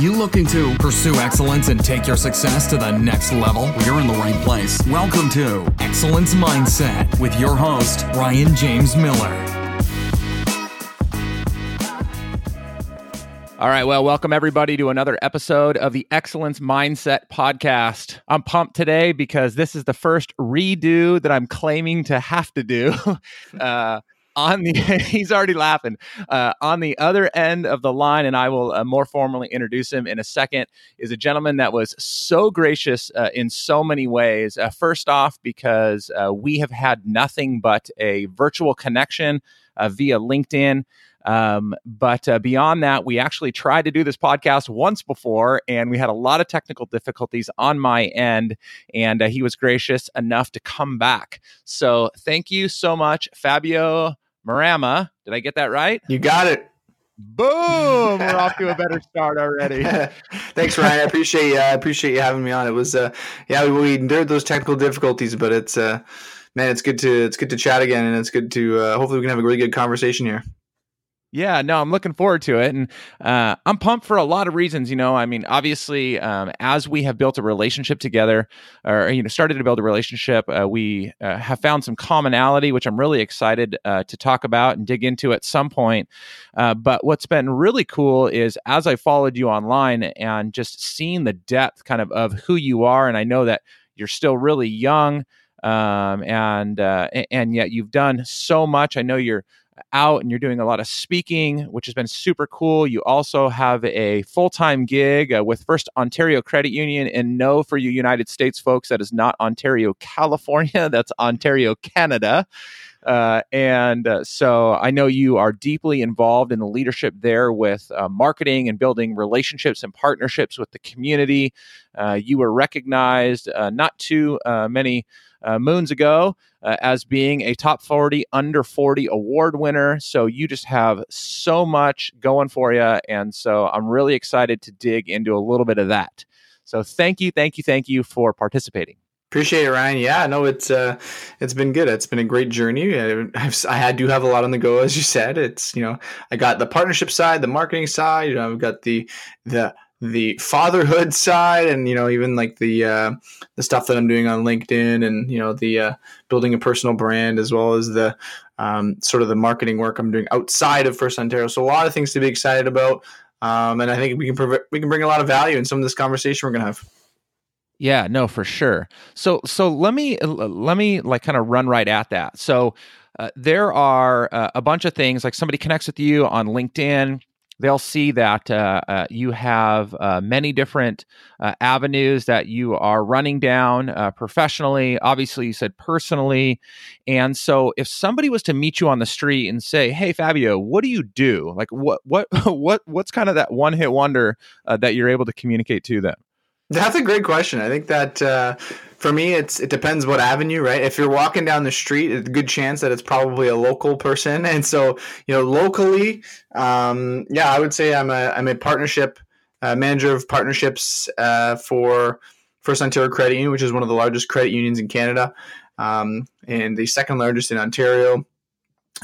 you looking to pursue excellence and take your success to the next level? You're in the right place. Welcome to Excellence Mindset with your host, Ryan James Miller. All right. Well, welcome everybody to another episode of the Excellence Mindset podcast. I'm pumped today because this is the first redo that I'm claiming to have to do. uh, on the he's already laughing uh, on the other end of the line and i will uh, more formally introduce him in a second is a gentleman that was so gracious uh, in so many ways uh, first off because uh, we have had nothing but a virtual connection uh, via linkedin um, but uh, beyond that, we actually tried to do this podcast once before, and we had a lot of technical difficulties on my end. And uh, he was gracious enough to come back. So thank you so much, Fabio Marrama. Did I get that right? You got it. Boom! We're off to a better start already. Thanks, Ryan. I appreciate you. I appreciate you having me on. It was, uh, yeah, we, we endured those technical difficulties, but it's, uh, man, it's good to it's good to chat again, and it's good to uh, hopefully we can have a really good conversation here. Yeah, no, I'm looking forward to it, and uh, I'm pumped for a lot of reasons. You know, I mean, obviously, um, as we have built a relationship together, or you know, started to build a relationship, uh, we uh, have found some commonality, which I'm really excited uh, to talk about and dig into at some point. Uh, but what's been really cool is as I followed you online and just seeing the depth, kind of, of who you are, and I know that you're still really young, um, and uh, and yet you've done so much. I know you're out and you're doing a lot of speaking, which has been super cool. You also have a full time gig uh, with First Ontario Credit Union. And no, for you United States folks, that is not Ontario, California, that's Ontario, Canada. Uh, and uh, so I know you are deeply involved in the leadership there with uh, marketing and building relationships and partnerships with the community. Uh, you were recognized uh, not too uh, moons ago as being a top 40 under 40 award winner. So you just have so much going for you. And so I'm really excited to dig into a little bit of that. So thank you, thank you, thank you for participating. Appreciate it, Ryan. Yeah, no, it's uh, it's been good. It's been a great journey. I, I've, I do have a lot on the go, as you said. It's you know, I got the partnership side, the marketing side. You know, I've got the the the fatherhood side, and you know, even like the uh, the stuff that I'm doing on LinkedIn, and you know, the uh, building a personal brand, as well as the um, sort of the marketing work I'm doing outside of First Ontario. So a lot of things to be excited about, um, and I think we can prov- we can bring a lot of value in some of this conversation we're to have. Yeah, no, for sure. So so let me let me like kind of run right at that. So uh, there are uh, a bunch of things like somebody connects with you on LinkedIn. They'll see that uh, uh you have uh, many different uh, avenues that you are running down professionally. Obviously, you said personally, and so if somebody was to meet you on the street and say, "Hey, Fabio, what do you do? Like, what what what what's kind of that one hit wonder that you're able to communicate to them?" That's a great question. I think that uh, for me, it's it depends what avenue, right? If you're walking down the street, it's a good chance that it's probably a local person, and so you know, locally, um, yeah, I would say I'm a I'm a partnership uh, manager of partnerships uh, for First Ontario Credit Union, which is one of the largest credit unions in Canada, um, and the second largest in Ontario.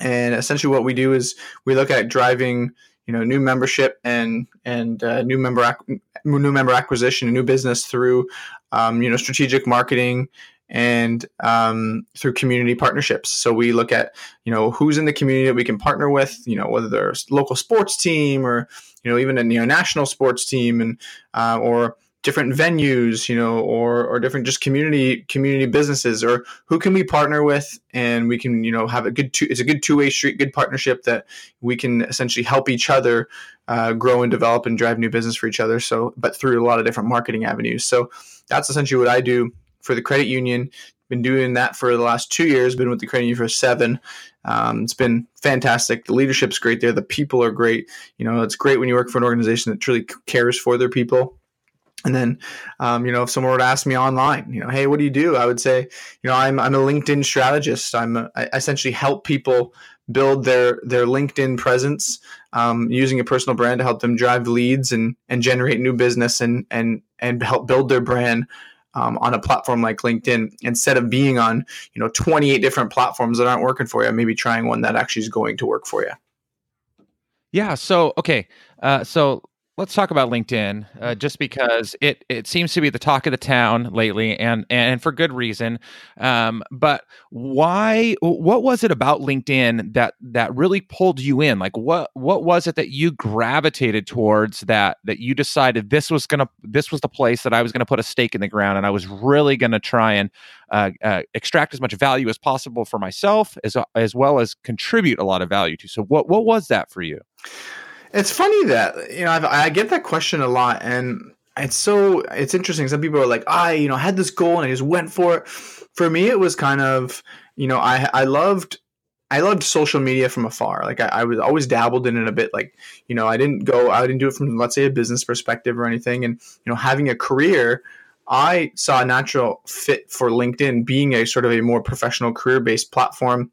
And essentially, what we do is we look at driving you know new membership and and uh, new member ac- new member acquisition and new business through um, you know strategic marketing and um, through community partnerships. So we look at you know who's in the community that we can partner with. You know whether they're a local sports team or you know even a you know, national sports team and uh, or different venues, you know, or or different just community community businesses, or who can we partner with, and we can you know have a good two, it's a good two way street, good partnership that we can essentially help each other uh, grow and develop and drive new business for each other. So, but through a lot of different marketing avenues. So that's essentially what I do for the credit union. Been doing that for the last two years. Been with the credit union for seven. Um, it's been fantastic. The leadership's great there. The people are great. You know, it's great when you work for an organization that truly cares for their people and then, um, you know, if someone were to ask me online, you know, hey, what do you do? I would say, you know, I'm, I'm a LinkedIn strategist. I'm a, I essentially help people build their their LinkedIn presence um, using a personal brand to help them drive leads and and generate new business and and and help build their brand um, on a platform like LinkedIn instead of being on you know 28 different platforms that aren't working for you. Maybe trying one that actually is going to work for you. Yeah. So okay. Uh, so let's talk about LinkedIn, uh, just because it it seems to be the talk of the town lately, and and for good reason. Um, but why? What was it about LinkedIn that that really pulled you in? Like, what what was it that you gravitated towards that that you decided this was gonna this was the place that I was gonna put a stake in the ground, and I was really gonna try and uh, uh, extract as much value as possible for myself, as as well as contribute a lot of value to. So, what what was that for you? It's funny that you know I've, i get that question a lot, and it's so it's interesting. Some people are like, I you know had this goal and I just went for it. For me, it was kind of you know I I loved I loved social media from afar. Like I, I, was always dabbled in it a bit. Like you know, I didn't go, I didn't do it from let's say a business perspective or anything. And you know, having a career, I saw a natural fit for LinkedIn being a sort of a more professional career based platform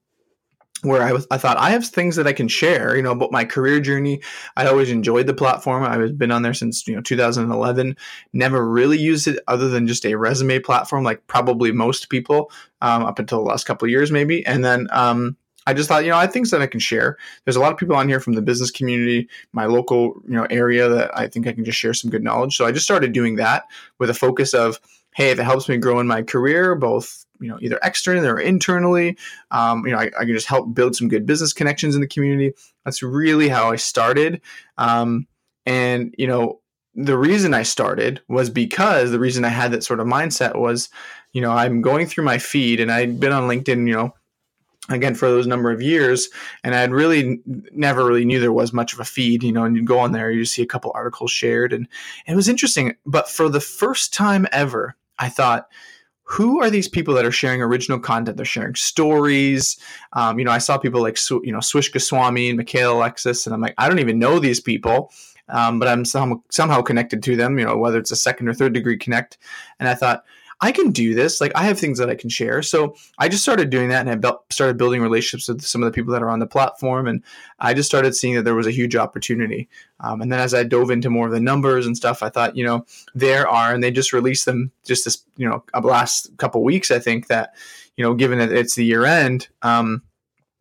where I was, I thought I have things that I can share, you know, about my career journey. I always enjoyed the platform. I've been on there since you know 2011. Never really used it other than just a resume platform, like probably most people um, up until the last couple of years, maybe. And then um, I just thought, you know, I think that I can share. There's a lot of people on here from the business community, my local, you know, area that I think I can just share some good knowledge. So I just started doing that with a focus of, hey, if it helps me grow in my career, both you know either externally or internally um, you know I, I, can just help build some good business connections in the community. That's really how i started. Um, and you know the reason i started was because the reason i had that sort of mindset was you know i'm going through my feed and i'd been on linkedin you know again for those number of years and i'd really never really knew there was much of a feed you know and you go on there you see a couple articles shared and, and it was interesting. But for the first time ever i thought who are these people that are sharing original content? They're sharing stories. Um, you know, I saw people like you know Swish Goswami and Michaela Alexis, and I'm like, I don't even know these people, um, but I'm some, somehow connected to them. You know, whether it's a second or third degree connect. And I thought, I can do this. Like I have things that I can share. So I just started doing that and I built, started building relationships with some of the people that are on the platform. And I just started seeing that there was a huge opportunity. Um, and then as I dove into more of the numbers and stuff, I thought, you know, there are, and they just released them just this, you know, a last couple weeks, I think that, you know, given that it's the year end, um,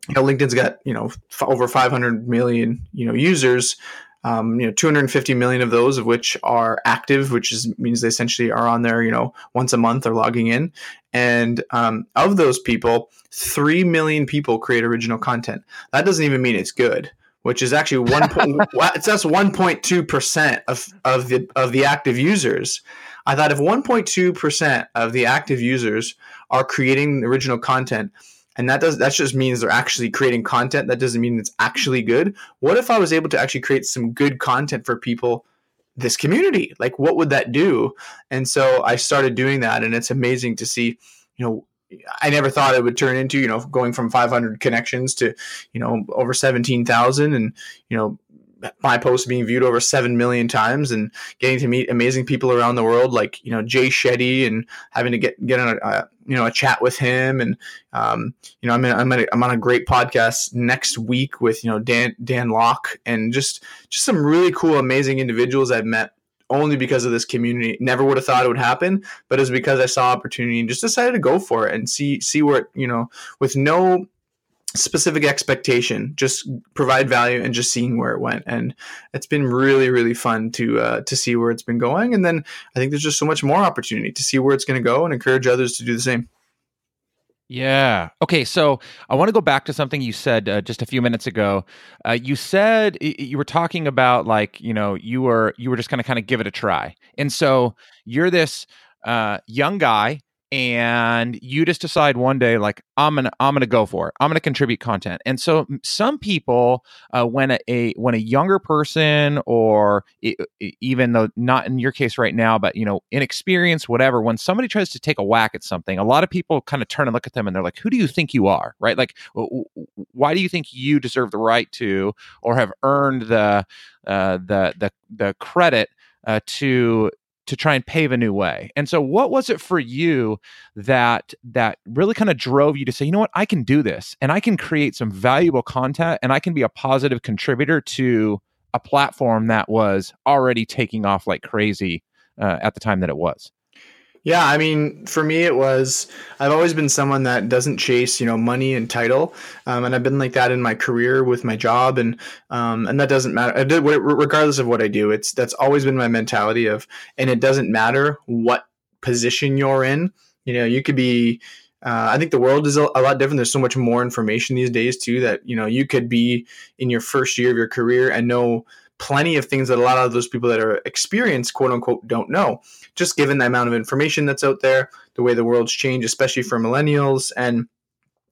you know, LinkedIn's got, you know, f- over 500 million, you know, users. Um, you know, 250 million of those of which are active, which is means they essentially are on there, you know, once a month or logging in. And um, of those people, three million people create original content. That doesn't even mean it's good, which is actually one point. it's just 1.2 percent of of the of the active users. I thought if 1.2 percent of the active users are creating original content, and that does that just means they're actually creating content. That doesn't mean it's actually good. What if i was able to actually create some good content for people this community? Like what would that do? And so i started doing that and it's amazing to see you know I never thought it would turn into, you know, going from 500 connections to, you know, over 17,000 and, you know, my post being viewed over 7 million times and getting to meet amazing people around the world like you know jay shetty and having to get get on a, you know a chat with him and um, you know I'm in, I'm, in a, I'm on a great podcast next week with you know Dan Dan Lok and just just some really cool amazing individuals I've met only because of this community. Never would have thought it would happen, but it's because I saw opportunity and just decided to go for it and see see where it, you know with no specific expectation just provide value and just seeing where it went and it's been really really fun to uh, to see where it's been going and then i think there's just so much more opportunity to see where it's going to go and encourage others to do the same yeah. Okay. So I want to go back to something you said uh, just a few minutes ago. Uh, you said you were talking about like you know you were you were just going to kind of give it a try, and so you're this uh, young guy and you just decide one day like i'm gonna i'm gonna go for it. I'm gonna contribute content. And so some people uh, when a, a, when a younger person or even though not in your case right now but you know inexperienced whatever when somebody tries to take a whack at something a lot of people kind of turn and look at them and they're like who do you think you are? Right? Like why do you think you deserve the right to or have earned the uh, the the the credit uh, to to try and pave a new way. And so what was it for you that that really kind of drove you to say, you know what, I can do this and I can create some valuable content and I can be a positive contributor to a platform that was already taking off like crazy uh, at the time that it was? Yeah, I mean, for me, it was I've always been someone that doesn't chase, you know, money and title, um, and I've been like that in my career with my job, and um, and that doesn't matter. Regardless of what I do, it's that's always been my mentality of, and it doesn't matter what position you're in. You know, you could be. Uh, I think the world is a, a lot different. There's so much more information these days too that you know you could be in your first year of your career and know plenty of things that a lot of those people that are experienced, quote unquote, don't know. Just given the amount of information that's out there, the way the world's changed, especially for millennials. And,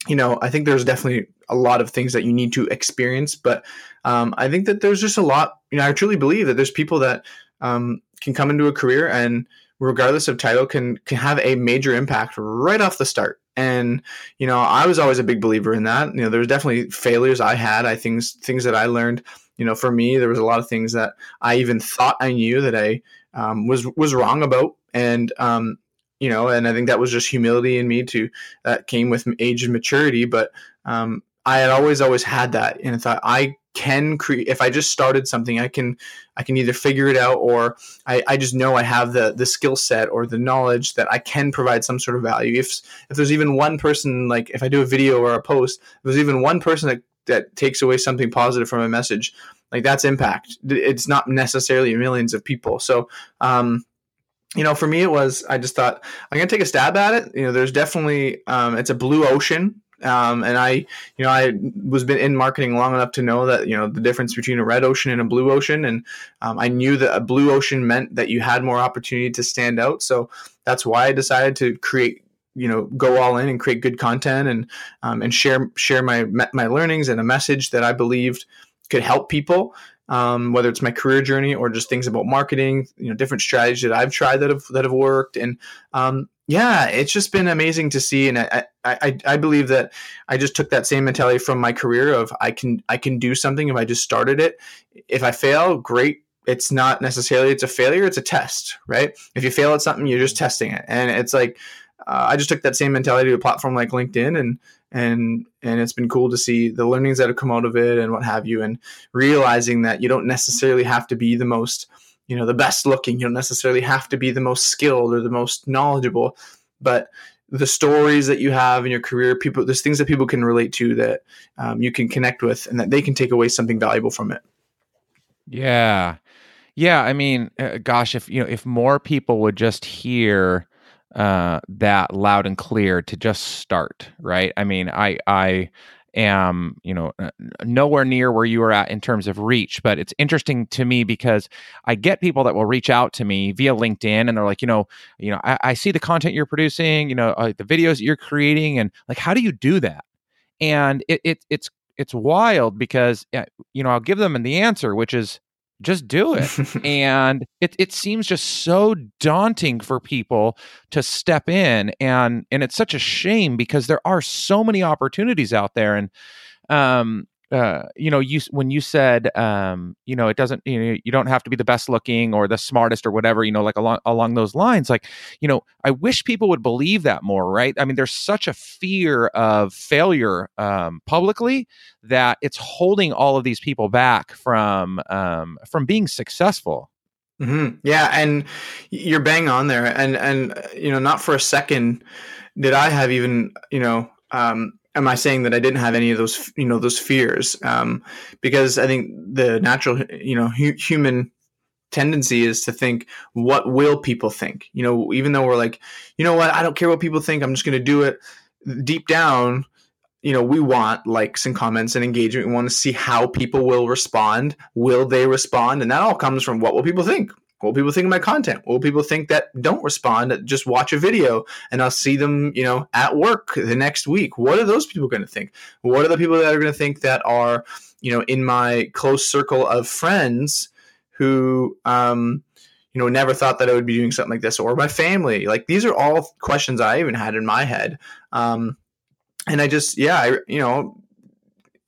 you know, I think there's definitely a lot of things that you need to experience. But um, I think that there's just a lot, you know, I truly believe that there's people that um, can come into a career and, regardless of title, can can have a major impact right off the start. And you know, I was always a big believer in that. You know, there's definitely failures I had. I things things that I learned you know, for me, there was a lot of things that I even thought I knew that I um, was was wrong about, and um, you know, and I think that was just humility in me to that came with age and maturity. But um, I had always always had that, and I thought I can create if I just started something, I can I can either figure it out or I, I just know I have the the skill set or the knowledge that I can provide some sort of value. If if there's even one person like if I do a video or a post, if there's even one person that that takes away something positive from a message like that's impact. It's not necessarily millions of people. So um you know for me it was i just thought i'm gonna take a stab at it. You know there's definitely um, it's a blue ocean um, and I, you know, I was been in marketing long enough to know that you know the difference between a red ocean and a blue ocean, and um, I knew that a blue ocean meant that you had more opportunity to stand out. So that's why I decided to create you know go all in and create good content and um, and share share my my learnings and a message that I believed could help people. Um, whether it's my career journey or just things about marketing, you know, different strategies that I've tried that have that have worked, and um, yeah, it's just been amazing to see. And I, I, I believe that I just took that same mentality from my career of I can I can do something if I just started it. If I fail, great. It's not necessarily it's a failure; it's a test, right? If you fail at something, you're just testing it, and it's like uh, I just took that same mentality to a platform like LinkedIn, and and and it's been cool to see the learnings that have come out of it and what have you, and realizing that you don't necessarily have to be the most, you know, the best looking. You don't necessarily have to be the most skilled or the most knowledgeable, but the stories that you have in your career, people, there's things that people can relate to that um, you can connect with, and that they can take away something valuable from it. Yeah, yeah. I mean, uh, gosh, if you know, if more people would just hear uh, that loud and clear to just start, right? I mean, I I am you know nowhere near where you are at in terms of reach but it's interesting to me because i get people that will reach out to me via linkedin and they're like you know you know i, I see the content you're producing you know uh, the videos that you're creating and like how do you do that and it, it it's it's wild because you know i'll give them the answer which is just do it. And it, it seems just so daunting for people to step in. And and it's such a shame because there are so many opportunities out there. And um uh, you know, you when you said, um, you know, it doesn't, you know, you don't have to be the best looking or the smartest or whatever, you know, like along along those lines. Like, you know, I wish people would believe that more, right? I mean, there's such a fear of failure um, publicly that it's holding all of these people back from um, from being successful. Mm-hmm. Yeah, and you're bang on there, and and uh, you know, not for a second did I have even you know um, am I saying that I didn't have any of those, you know, those fears? Um, because I think the natural, you know, hu- human tendency is to think, what will people think? You know, even though we're like, you know what, I don't care what people think. I'm just going to do it. Deep down, you know, we want likes and comments and engagement. We want to see how people will respond. Will they respond? And that all comes from what will people think? What people think of my content? What people think that don't respond, that just watch a video and I'll see them, you know, at work the next week? What are those people going to think? What are the people that are going to think that are, you know, in my close circle of friends who, um, you know, never thought that I would be doing something like this, or my family. Like these are all questions I even had in my head. Um, and I just, yeah, I, you know,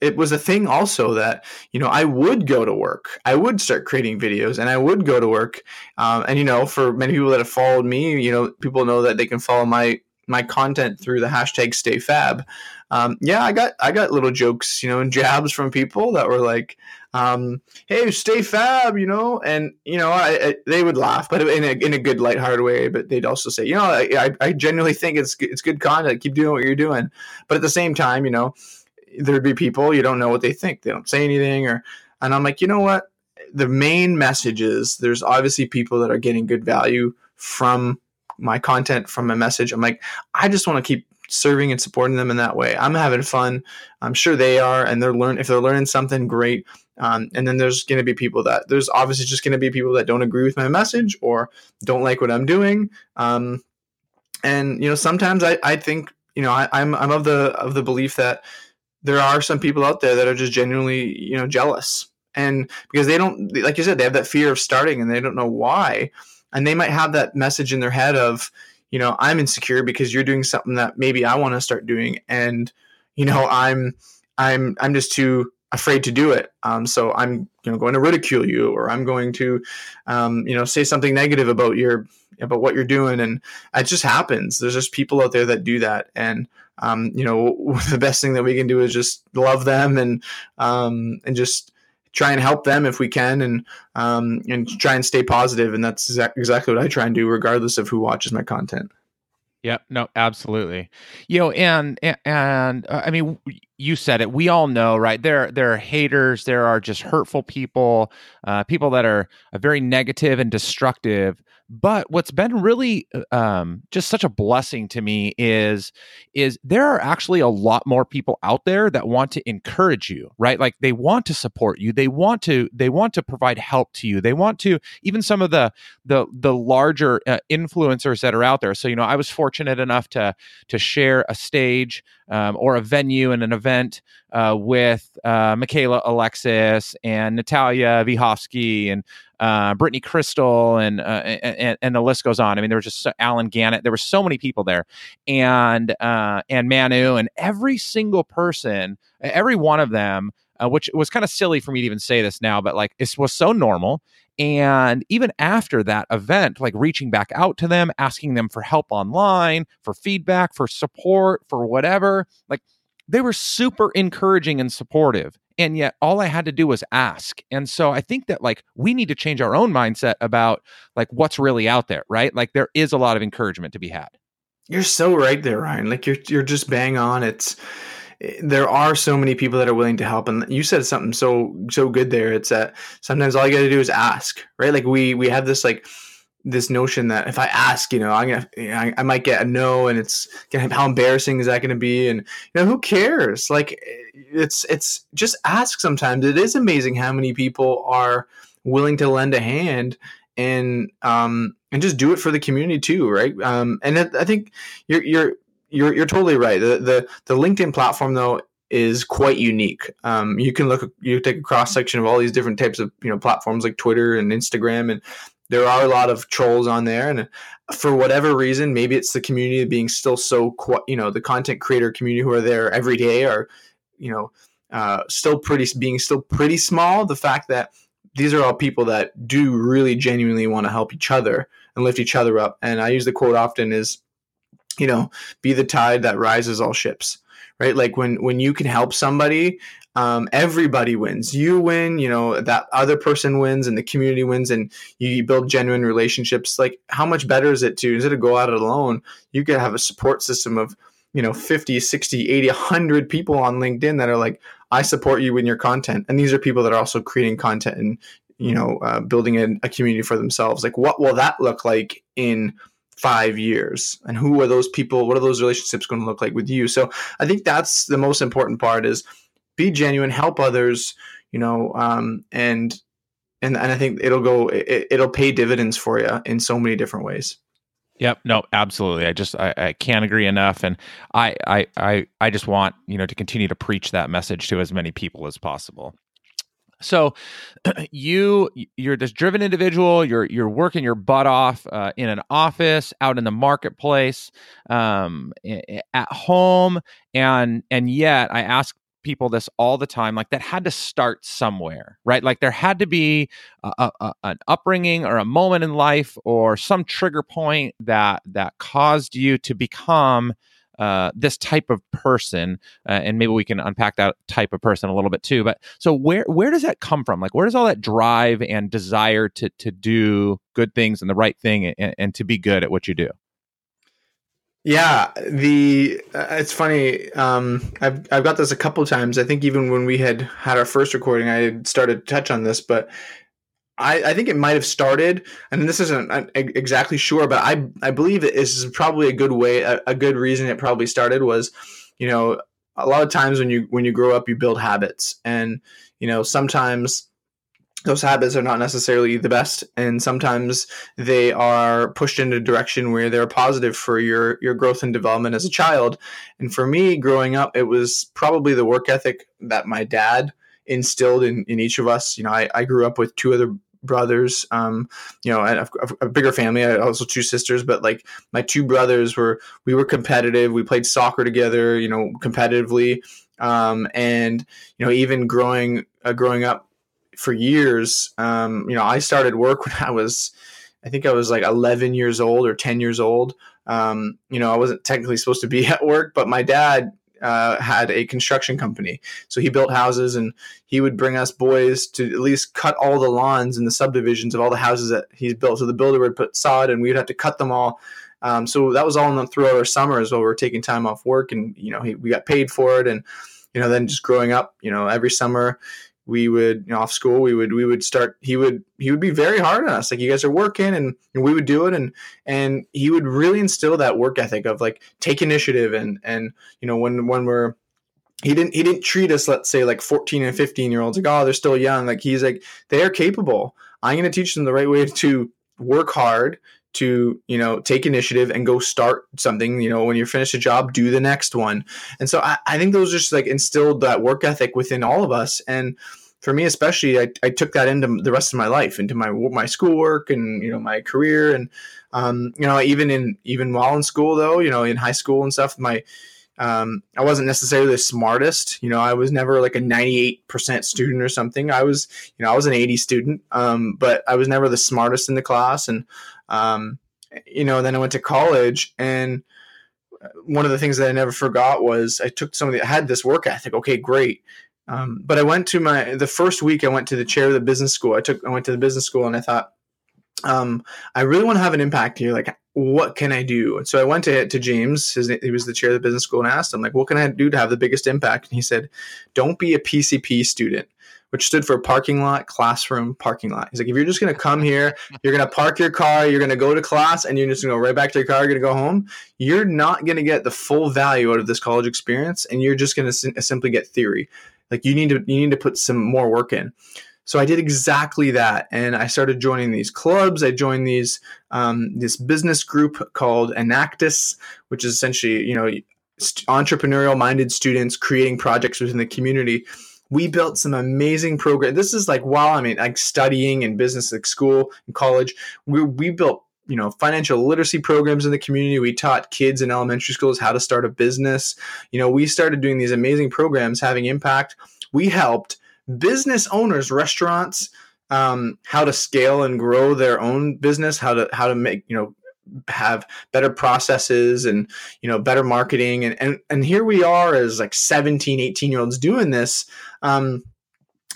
it was a thing also that you know I would go to work, I would start creating videos, and I would go to work. Um, and you know, for many people that have followed me, you know, people know that they can follow my my content through the hashtag StayFab. Um, yeah, I got I got little jokes, you know, and jabs from people that were like, um, "Hey, stay fab," you know, and you know, I, I, they would laugh, but in a in a good, lighthearted way. But they'd also say, you know, I, I genuinely think it's it's good content. Keep doing what you're doing. But at the same time, you know, there'd be people you don't know what they think. They don't say anything, or and I'm like, you know what? The main message is there's obviously people that are getting good value from my content, from my message. I'm like, I just want to keep serving and supporting them in that way. I'm having fun. I'm sure they are, and they're learn if they're learning something great. Um, and then there's going to be people that there's obviously just going to be people that don't agree with my message or don't like what I'm doing. Um, and you know, sometimes I, I think you know I, I'm I'm of the of the belief that there are some people out there that are just genuinely you know jealous. And because they don't like you said they have that fear of starting and they don't know why. And they might have that message in their head of you know i'm insecure because you're doing something that maybe i want to start doing and you know i'm i'm i'm just too afraid to do it. Um, so i'm you know going to ridicule you or i'm going to um, you know say something negative about your about what you're doing. And it just happens. There's just people out there that do that. And um, you know the best thing that we can do is just love them and um, and just try and help them if we can and um, and try and stay positive and that's exactly what i try and do regardless of who watches my content yeah, no, absolutely. You know, and and, and uh, I mean, you said it. We all know, right? There, there are haters. There are just hurtful people, uh, people that are uh, very negative and destructive. But what's been really uh, um, just such a blessing to me is is there are actually a lot more people out there that want to encourage you, right? Like they want to support you. They want to they want to provide help to you. They want to even some of the the the larger uh, influencers that are out there. So you know, I was fortunate enough to to share a stage um, or a venue and an event uh, with uh, Michaela Alexis and Natalia Vihovsky and uh, Brittany Krystle and, uh, and, and the list goes on. I mean, there was just Allen Gannett. There were so many people there, and uh, and Manu and every single person, every one of them. Uh, which was kind of silly for me to even say this now, but like it was so normal. And even after that event, like reaching back out to them, asking them for help online, for feedback, for support, for whatever, like they were super encouraging and supportive. And yet all i had to do was ask. And so i think that like we need to change our own mindset about like what's really out there right? Like there is a lot of encouragement to be had. You're so right there ryan. Like you're you're just bang on. It's there are so many people that are willing to help and you said something so so good there it's that sometimes all you got to do is ask right like we we have this like this notion that if I ask, you know, I'm gonna, I, might get a no, and it's gonna how embarrassing is that gonna be? And you know, who cares? Like, it's it's just ask. Sometimes it is amazing how many people are willing to lend a hand and um and just do it for the community too, right? Um, and I think you're you're you're you're totally right. The the the LinkedIn platform though is quite unique. Um, you can look, you take a cross section of all these different types of you know platforms like Twitter and Instagram, and there are a lot of trolls on there and for whatever reason maybe it's the community being still so you know the content creator community who are there every day are you know uh, still pretty being still pretty small the fact that these are all people that do really genuinely want to help each other and lift each other up and i use the quote often is you know be the tide that rises all ships right like when when you can help somebody um, everybody wins. You win, you know, that other person wins and the community wins and you build genuine relationships. Like how much better is it to, instead of go out alone, you could have a support system of, you know, 50, 60, 80, 100 people on LinkedIn that are like, I support you in your content. And these are people that are also creating content and, you know, uh, building a, a community for themselves. Like what will that look like in five years and who are those people what are those relationships going to look like with you so i think that's the most important part is be genuine, help others, you know, um, and and and I think it'll go, it, it'll pay dividends for you in so many different ways. Yep. No, absolutely. I just I, I can't agree enough. And I, I I I just want, you know, to continue to preach that message to as many people as possible. So you you're this driven individual. You're you're working your butt off uh, in an office, out in the marketplace, um, at home, and and yet I ask people this all the time like that had to start somewhere right like there had to be a, a, an upbringing or a moment in life or some trigger point that that caused you to become uh, this type of person, uh, and maybe we can unpack that type of person a little bit too. But so where where does that come from? Like where does all that drive and desire to to do good things and the right thing and, and to be good at what you do? Yeah, the uh, it's funny. Um, I've I've got this a couple times. I think even when we had had our first recording, I had started to touch on this, but I, I think it might have started, and this isn't uh, exactly sure, but I I believe it is probably a good way, a, a good reason it probably started was, you know, a lot of times when you when you grow up, you build habits, and you know sometimes those habits are not necessarily the best and sometimes they are pushed in a direction where they're positive for your your growth and development as a child. And for me growing up it was probably the work ethic that my dad instilled in, in each of us. You know I, I grew up with two other brothers um you know a, a, bigger family i also two sisters but like my two brothers were we were competitive we played soccer together you know competitively um and you know even growing uh, growing up for years. Um, you know, I started work when I was, I think I was like 11 years old or 10 years old. Um, you know, I wasn't technically supposed to be at work, but my dad uh, had a construction company. So he built houses and he would bring us boys to at least cut all the lawns in the subdivisions of all the houses that he's built. So the builder would put sod and we'd have to cut them all. Um, so that was all in the, throughout our summers while we were taking time off work and, you know, he, we got paid for it. And, you know, then just growing up, you know, every summer we would you know, off school we would we would start he would he would be very hard on us. Like you guys are working and, and we would do it. And and he would really instill that work ethic of like take initiative and and you know when when we're he didn't he didn't treat us let's say like 14 and 15 year olds like oh they're still young. Like he's like they are capable. I'm going to teach them the right way to work hard to you know take initiative and go start something. You know when you finish a job do the next one. And so i, I think those just like instilled that work ethic within all of us. And for me especially I, I took that into the rest of my life into my my schoolwork and you know my career and um, you know even in even while in school though you know in high school and stuff my um, I wasn't necessarily the smartest. You know, I was never like a 98% student or something. I was, you know, I was an 80 student, um, but I was never the smartest in the class. And, um, you know, then I went to college and one of the things that I never forgot was I took some of the, I had this work ethic. Okay, great. Um, but I went to my the first week I went to the chair of the business school. I took I went to the business school and I thought, um, I really want to have an impact here. Like, what can I do? So I went to to James. His, he was the chair of the business school, and asked him like, what can I do to have the biggest impact? And he said, don't be a PCP student. Which stood for parking lot, classroom, parking lot. He's like, if you're just going to come here, you're going to park your car, you're going to go to class, and you're just going to go right back to your car, you're going to go home, you're not going to get the full value out of this college experience, and you're just going to sim- simply get theory. Like you need to you need to put some more work in. So I did exactly that, and I started joining these clubs. I joined these um, this business group called Enactus, which is essentially you know entrepreneurial minded students creating projects within the community. We built some amazing programs. This is like while I mean like studying in business like school and college, we we built you know financial literacy programs in the community. We taught kids in elementary schools how to start a business. You know we started doing these amazing programs having impact. We helped business owners restaurants um, how to scale and grow their own business how to how to make you know have better processes and you know better marketing. And and, and here we are as like 17 18 year olds doing this. Um,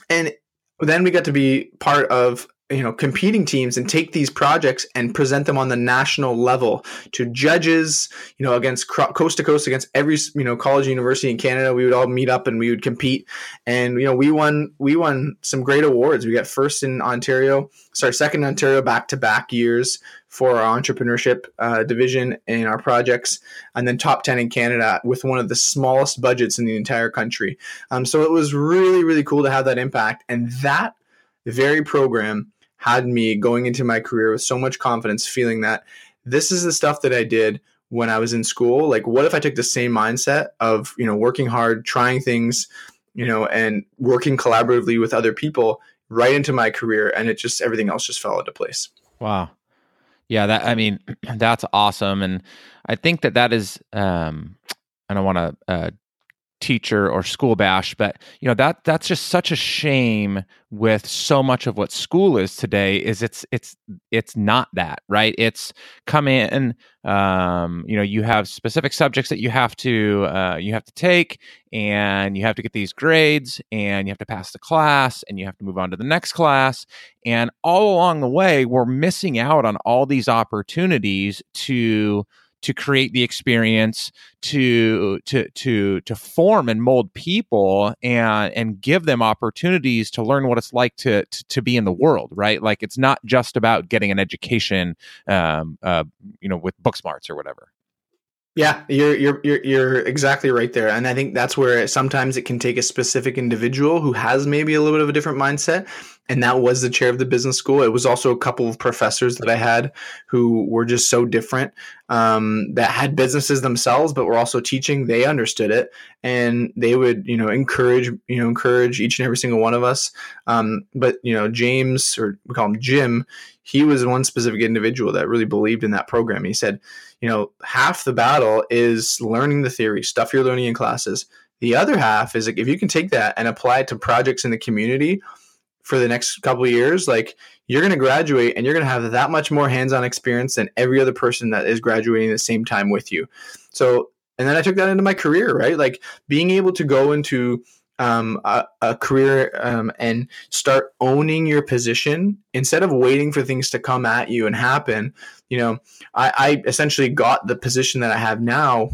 and then we got to be part of you know competing teams and take these projects and present them on the national level to judges you know against coast to coast against every you know college university in canada. We would all meet up and we would compete. And you know we won we won some great awards. We got first in ontario sorry second in ontario back to back years for our entrepreneurship uh, division in our projects and then top 10 in canada with one of the smallest budgets in the entire country. Um, so it was really really cool to have that impact. And that very program had me going into my career with so much confidence, feeling that this is the stuff that I did when I was in school. Like, what if I took the same mindset of, you know, working hard, trying things, you know, and working collaboratively with other people right into my career and it just everything else just fell into place. Wow. Yeah, that I mean, that's awesome and I think that that is um I want to uh teacher or school bash but you know that that's just such a shame with so much of what school is today is it's it's it's not that right? It's come in um, you know you have specific subjects that you have to uh, you have to take and you have to get these grades and you have to pass the class and you have to move on to the next class. And all along the way we're missing out on all these opportunities to to create the experience to to to to form and mold people and and give them opportunities to learn what it's like to to, to be in the world right? Like it's not just about getting an education um uh you know with book smarts or whatever. Yeah, you're, you're you're you're exactly right there, and I think that's where sometimes it can take a specific individual who has maybe a little bit of a different mindset, and that was the chair of the business school. It was also a couple of professors that I had who were just so different um, that had businesses themselves, but were also teaching. They understood it, and they would you know encourage you know encourage each and every single one of us. Um, but you know James or we call him Jim, he was one specific individual that really believed in that program. He said you know, half the battle is learning the theory, stuff you're learning in classes. The other half is like if you can take that and apply it to projects in the community for the next couple years, like you're going to graduate and you're going to have that much more hands-on experience than every other person that is graduating at the same time with you. So, and then I took that into my career, right? Like being able to go into um, a, a, career um, and start owning your position instead of waiting for things to come at you and happen. You know, I, I essentially got the position that I have now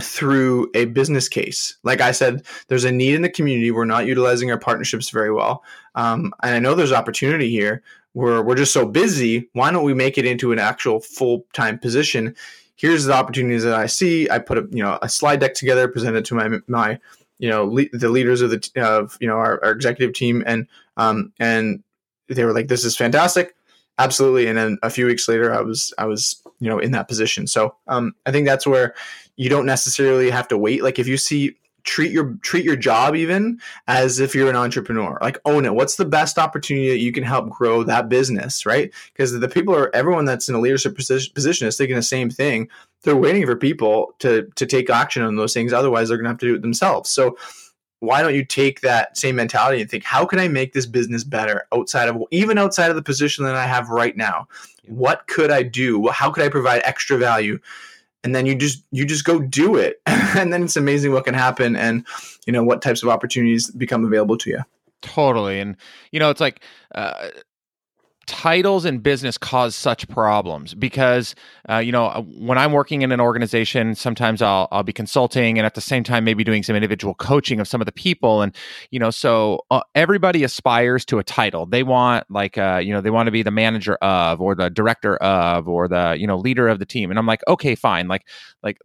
through a business case. Like I said, there's a need in the community. We're not utilizing our partnerships very well. Um, and I know there's opportunity here. We're, we're just so busy. Why don't we make it into an actual full time position? Here's the opportunities that I see. I put a you know a slide deck together, presented to my my you know le- the leaders of the of you know our, our executive team and um and they were like this is fantastic absolutely and then a few weeks later i was i was you know in that position so um i think that's where you don't necessarily have to wait. Like if you see treat your treat your job even as if you're an entrepreneur. Like own it. What's the best opportunity that you can help grow that business right? Because the people are everyone that's in a leadership position is thinking the same thing. They're waiting for people to to take action on those things. Otherwise they're going to have to do it themselves. So why don't you take that same mentality and think how can i make this business better outside of even outside of the position that i have right now? What could i do? How could i provide extra value and then you just you just go do it. And then it's amazing what can happen and you know what types of opportunities become available to you. Totally. And you know it's like uh, titles in business cause such problems because uh, you know uh, when i'm working in an organization sometimes I'll, I'll be consulting and at the same time maybe doing some individual coaching of some of the people and you know so uh, everybody aspires to a title. They want like uh, you know they want to be the manager of or the director of or the you know leader of the team. And i'm like okay fine. Like like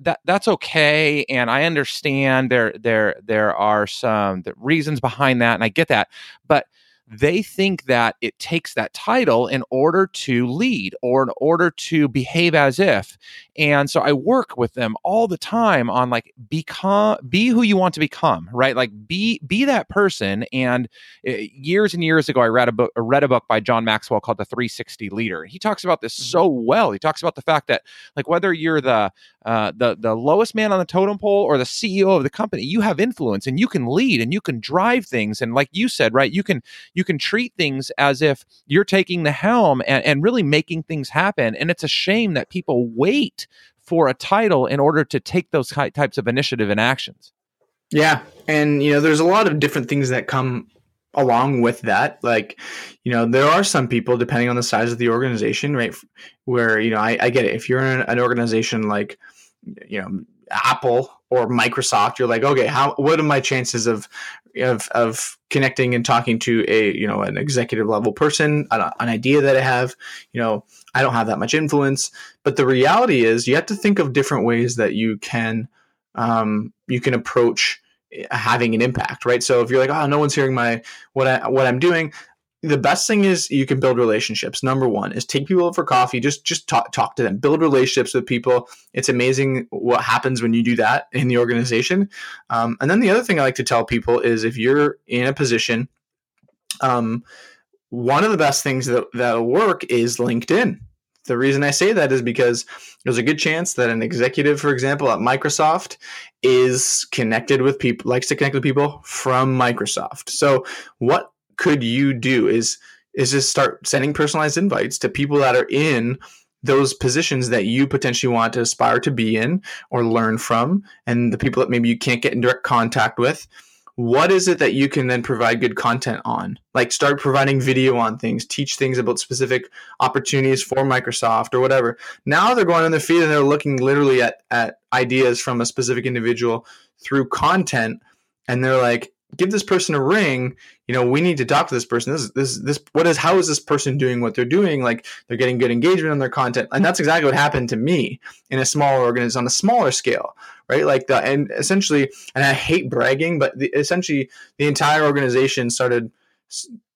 that that's okay. And i understand there there there are some reasons behind that and i get that. But they think that it takes that title in order to lead or in order to behave as if. And so I work with them all the time on like become be who you want to become, right? Like be be that person. And uh, years and years ago, I read a book I read a book by John Maxwell called The 360 Leader. He talks about this mm-hmm. so well. He talks about the fact that like whether you're the uh, the the lowest man on the totem pole or the CEO of the company, you have influence and you can lead and you can drive things. And like you said, right, you can you can treat things as if you're taking the helm and, and really making things happen. And it's a shame that people wait for a title in order to take those types of initiative and actions. Yeah, and you know, there's a lot of different things that come along with that like you know there are some people depending on the size of the organization right where you know i, I get it. If you're in an organization like you know apple or microsoft you're like okay how what are my chances of of of connecting and talking to a you know an executive level person an, an idea that i have? You know i don't have that much influence. But the reality is you have to think of different ways that you can um, you can approach having an impact, right? So if you're like, oh, no one's hearing my what I what I'm doing, the best thing is you can build relationships. Number one is take people for coffee. Just just talk talk to them. Build relationships with people. It's amazing what happens when you do that in the organization. Um, and then the other thing I like to tell people is if you're in a position, um, one of the best things that that'll work is LinkedIn the reason I say that is because there's a good chance that an executive, for example, at Microsoft is connected with people, likes to connect with people from Microsoft. So what could you do is is just start sending personalized invites to people that are in those positions that you potentially want to aspire to be in or learn from and the people that maybe you can't get in direct contact with what is it that you can then provide good content on? Like start providing video on things teach things about specific opportunities for microsoft or whatever. Now they're going on their feed and they're looking literally at, at ideas from a specific individual through content and they're like give this person a ring you know we need to talk to this person. This this this what is how is this person doing what they're doing? Like they're getting good engagement on their content. And that's exactly what happened to me in a smaller organization on a smaller scale right? Like the and essentially and i hate bragging but the, essentially the entire organization started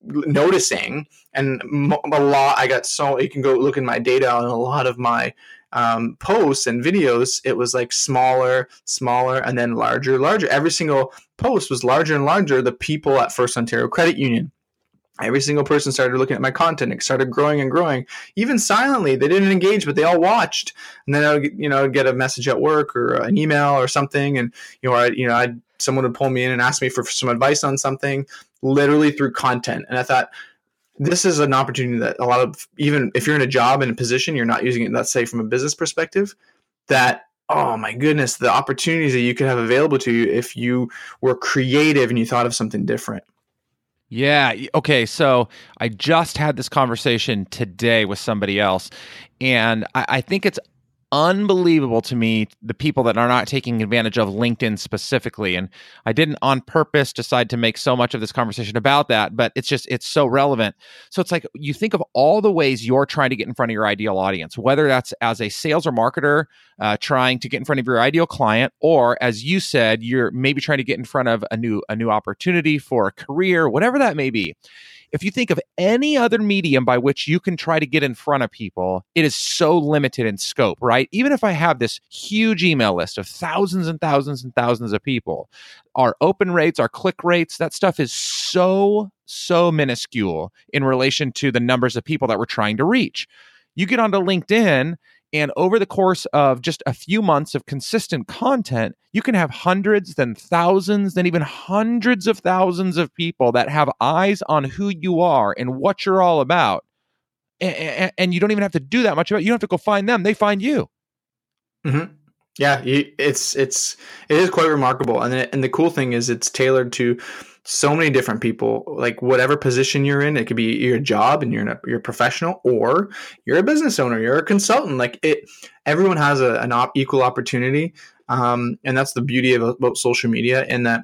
noticing and a lot i got so you can go look in my data on a lot of my um, posts and videos, it was like smaller, smaller, and then larger, larger. Every single post was larger and larger. The people at First Ontario Credit Union, every single person started looking at my content. It started growing and growing, even silently. They didn't engage, but they all watched. And then I would, you know, get a message at work or an email or something, and you know, I, you know, I someone would pull me in and ask me for some advice on something, literally through content. And I thought this is an opportunity that a lot of even if you're in a job and a position you're not using it let's say from a business perspective that oh my goodness the opportunities that you could have available to you if you were creative and you thought of something different yeah. Okay. So I just had this conversation today with somebody else, and I, I, think it's unbelievable to me the people that are not taking advantage of LinkedIn specifically. And I didn't on purpose decide to make so much of this conversation about that, but it's just, it's so relevant. So it's like you think of all the ways you're trying to get in front of your ideal audience, whether that's as a sales or marketer uh, trying to get in front of your ideal client, or as you said, you're maybe trying to get in front of a new, a new opportunity for a career, whatever that may be if you think of any other medium by which you can try to get in front of people, it is so limited in scope, right? Even if I have this huge email list of thousands and thousands and thousands of people, our open rates, our click rates, that stuff is so, so minuscule in relation to the numbers of people that we're trying to reach. You get onto LinkedIn and over the course of just a few months of consistent content, you can have hundreds, then thousands, then even hundreds of thousands of people that have eyes on who you are and what you're all about. And, you don't even have to do that much about it. You don't have to go find them, they find you. Mm-hmm. Yeah, it's it's it is quite remarkable, and and the cool thing is it's tailored to so many different people like whatever position you're in it could be your job and you're a, you're a professional or you're a business owner you're a consultant like it everyone has a, an op, equal opportunity. Um, and that's the beauty of about social media in that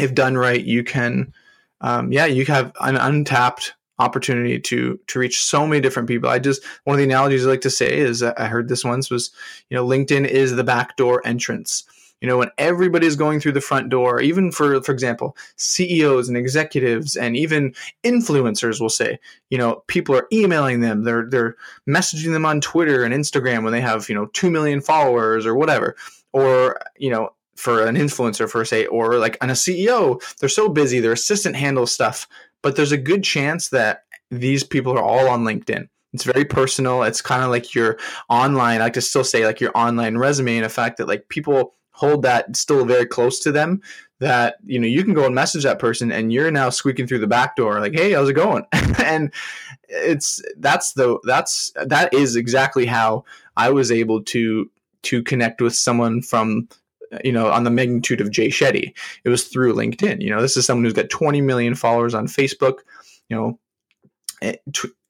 if done right you can um, yeah you have an untapped opportunity to to reach so many different people. I just one of the analogies i like to say is i heard this once was you know linkedin is the backdoor entrance you know when everybody's going through the front door even for for example ceos and executives and even influencers will say you know people are emailing them they're they're messaging them on twitter and instagram when they have you know 2 million followers or whatever. Or you know for an influencer for say or like on a ceo they're so busy their assistant handles stuff but there's a good chance that these people are all on linkedin. It's very personal. It's kind of like your online i like to still say like your online resume and the fact that like people hold that still very close to them that you know you can go and message that person and you're now squeaking through the back door like hey how's it going? And it's that's the that's that is exactly how i was able to to connect with someone from you know on the magnitude of jay shetty. It was through linkedin you know this is someone who's got 20 million followers on facebook you know eh,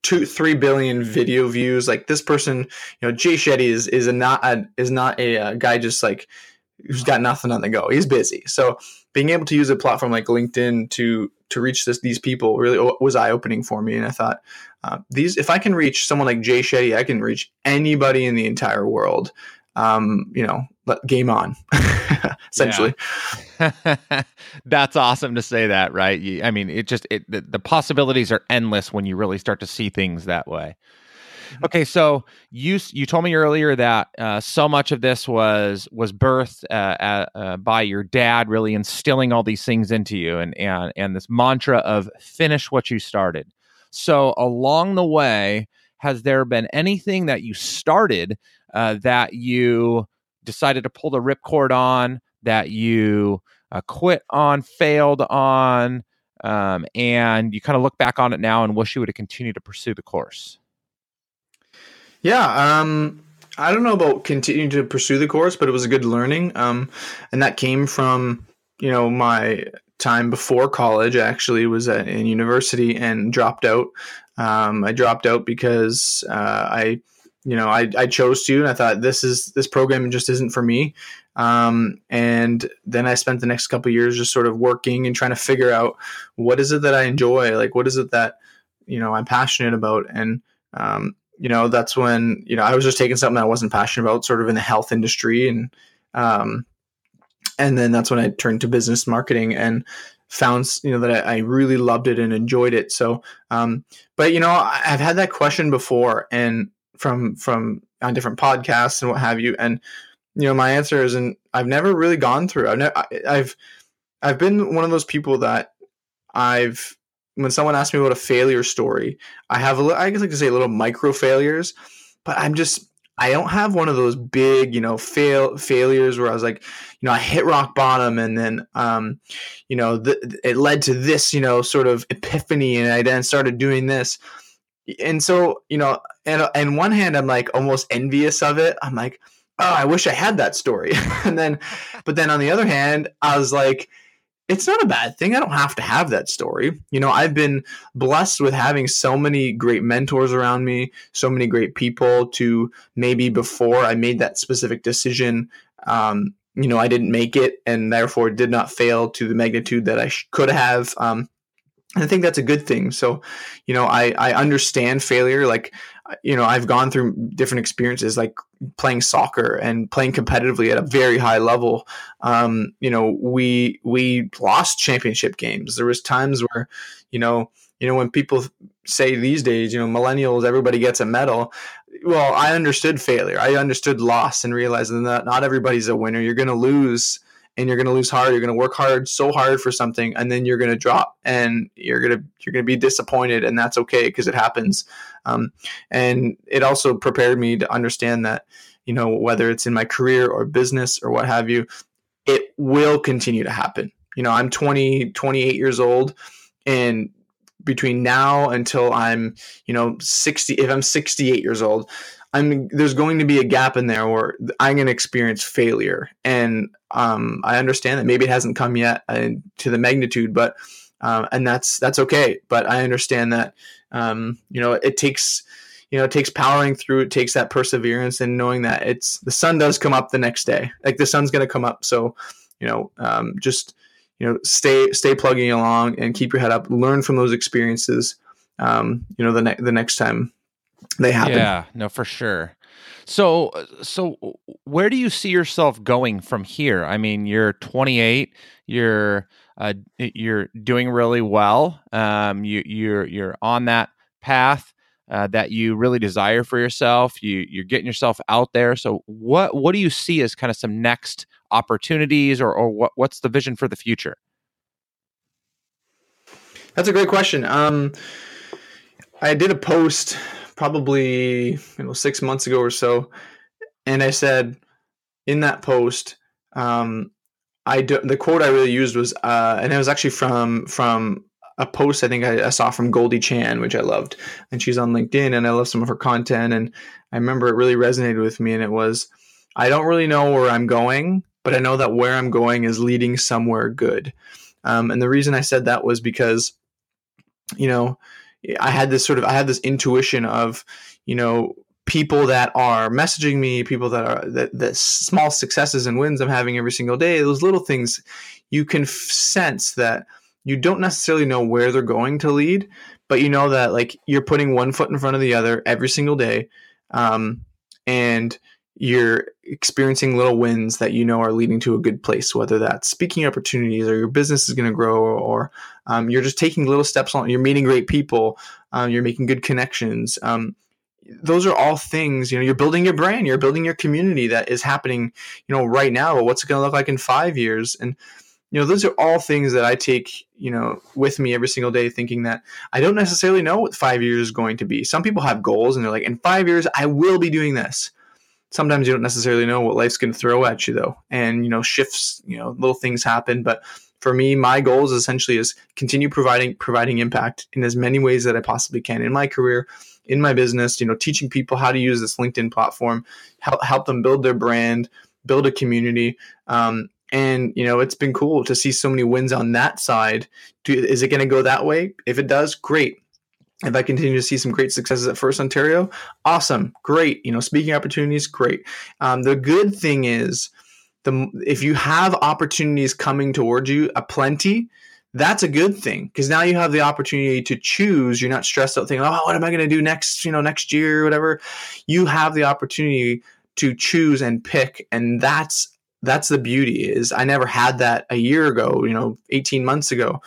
two three billion video views. Like this person you know jay shetty is is a not a, is not a, a guy just like who's got nothing on the go. He's busy. So being able to use a platform like LinkedIn to to reach this, these people really was eye opening for me. And I thought, uh, these if I can reach someone like Jay Shetty, I can reach anybody in the entire world. Um, you know, game on, essentially. That's awesome to say that, right? You, I mean, it just it, the, the possibilities are endless when you really start to see things that way. Mm-hmm. Okay, so you you told me earlier that uh, so much of this was was birthed uh, uh, by your dad, really instilling all these things into you, and and and this mantra of finish what you started. So along the way, has there been anything that you started uh, that you decided to pull the ripcord on, that you uh, quit on, failed on, um, and you kind of look back on it now and wish you would have continued to pursue the course? Yeah, um, I don't know about continuing to pursue the course, but it was a good learning, um, and that came from you know my time before college. I actually, was at, in university and dropped out. Um, I dropped out because uh, I, you know, I, I chose to, and I thought this is this program just isn't for me. Um, and then I spent the next couple years just sort of working and trying to figure out what is it that I enjoy, like what is it that you know I'm passionate about, and um, you know, that's when, you know, I was just taking something I wasn't passionate about, sort of in the health industry. And, um, and then that's when I turned to business marketing and found, you know, that I, I really loved it and enjoyed it. So, um, but, you know, I've had that question before and from, from on different podcasts and what have you. And, you know, my answer is, and I've never really gone through, I've, never, I've, I've been one of those people that I've when someone asks me about a failure story, I have a li- I guess like to say little micro failures, but I'm just I don't have one of those big, you know, fail failures where I was like, you know, I hit rock bottom and then, um, you know, the, it led to this, you know, sort of epiphany, and I then started doing this. And so, you know, and and one hand, I'm like almost envious of it. I'm like, oh, I wish I had that story. and then, but then on the other hand, I was like, it's not a bad thing. I don't have to have that story. You know, I've been blessed with having so many great mentors around me, so many great people to maybe before I made that specific decision, um, you know, I didn't make it and therefore did not fail to the magnitude that I sh- could have. Um, I think that's a good thing. So, you know, I, I understand failure. Like, you know, I've gone through different experiences like playing soccer and playing competitively at a very high level. Um, you know, we we lost championship games. There was times where, you know, you know when people say these days, you know, millennials, everybody gets a medal. Well, I understood failure. I understood loss and realizing that not everybody's a winner. You're going to lose and you're going to lose hard. You're going to work hard, so hard for something, and then you're going to drop, and you're going to you're going to be disappointed, and that's okay because it happens. Um, and it also prepared me to understand that you know whether it's in my career or business or what have you, it will continue to happen. You know, I'm 20, 28 years old, and between now until I'm, you know, 60, if I'm 68 years old, I'm there's going to be a gap in there where I'm going to experience failure, and um, I understand that maybe it hasn't come yet uh, to the magnitude, but um, and that's that's okay. But I understand that um, you know it takes you know it takes powering through. It takes that perseverance and knowing that it's the sun does come up the next day. Like the sun's going to come up, so you know um, just you know stay stay plugging along and keep your head up. Learn from those experiences. Um, you know the the next time they happen. Yeah, no, for sure. So, so where do you see yourself going from here? I mean, you're 28. You're uh, you're doing really well. Um, you you're you're on that path uh, that you really desire for yourself. You you're getting yourself out there. So, what what do you see as kind of some next opportunities, or or what what's the vision for the future? That's a great question. Um, I did a post probably you know six months ago or so, and I said in that post, um, I do, the quote I really used was, uh, and it was actually from from a post I think I, I, saw from Goldie Chan, which I loved, and she's on LinkedIn, and I love some of her content, and I remember it really resonated with me, and it was, I don't really know where I'm going, but I know that where I'm going is leading somewhere good, um, and the reason I said that was because, you know, I had this sort of I had this intuition of you know people that are messaging me, people that are that the small successes and wins I'm having every single day. Those little things you can f- sense that you don't necessarily know where they're going to lead, but you know that like you're putting one foot in front of the other every single day, um, and you're experiencing little wins that you know are leading to a good place, whether that's speaking opportunities or your business is going to grow, or um, you're just taking little steps on. You're meeting great people, um, you're making good connections. Um, those are all things. You know, you're building your brand, you're building your community that is happening. You know, right now. But what's it going to look like in five years? And you know, those are all things that I take, you know, with me every single day, thinking that I don't necessarily know what five years is going to be. Some people have goals and they're like, in five years, I will be doing this. Sometimes you don't necessarily know what life's going to throw at you, though. And, you know, shifts, you know, little things happen. But for me, my goals essentially is continue providing providing impact in as many ways that I possibly can in my career, in my business, you know, teaching people how to use this LinkedIn platform, help, help them build their brand, build a community, um, and you know, it's been cool to see so many wins on that side. Do, is it going to go that way? If it does, great. If I continue to see some great successes at First Ontario, awesome, great. You know, speaking opportunities, great. Um, the good thing is, the if you have opportunities coming towards you a plenty, that's a good thing because now you have the opportunity to choose. You're not stressed out thinking, "Oh, what am I going to do next? You know, next year, or whatever." You have the opportunity to choose and pick, and that's that's the beauty is i never had that a year ago you know 18 months ago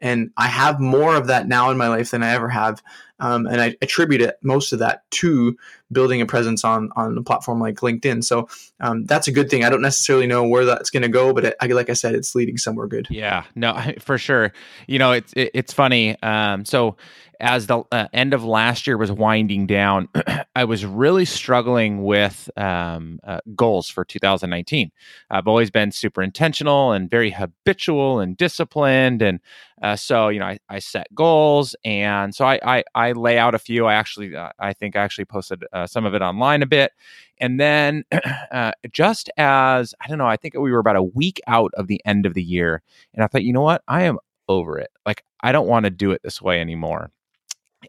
and i have more of that now in my life than i ever have um, and i attribute it most of that to building a presence on on a platform like linkedin. So um, that's a good thing. I don't necessarily know where that's going to go but it, I, like i said it's leading somewhere good. Yeah. No for sure. You know it's it, it's funny um, so as the uh, end of last year was winding down, I was really struggling with um, uh, goals for 2019. I've always been super intentional and very habitual and disciplined, and uh, so you know I, I, set goals, and so I, I, I lay out a few. I actually uh, I think I actually posted uh, some of it online a bit, and then uh, just as I don't know, I think we were about a week out of the end of the year, and I thought, you know what, I am over it. Like I don't want to do it this way anymore.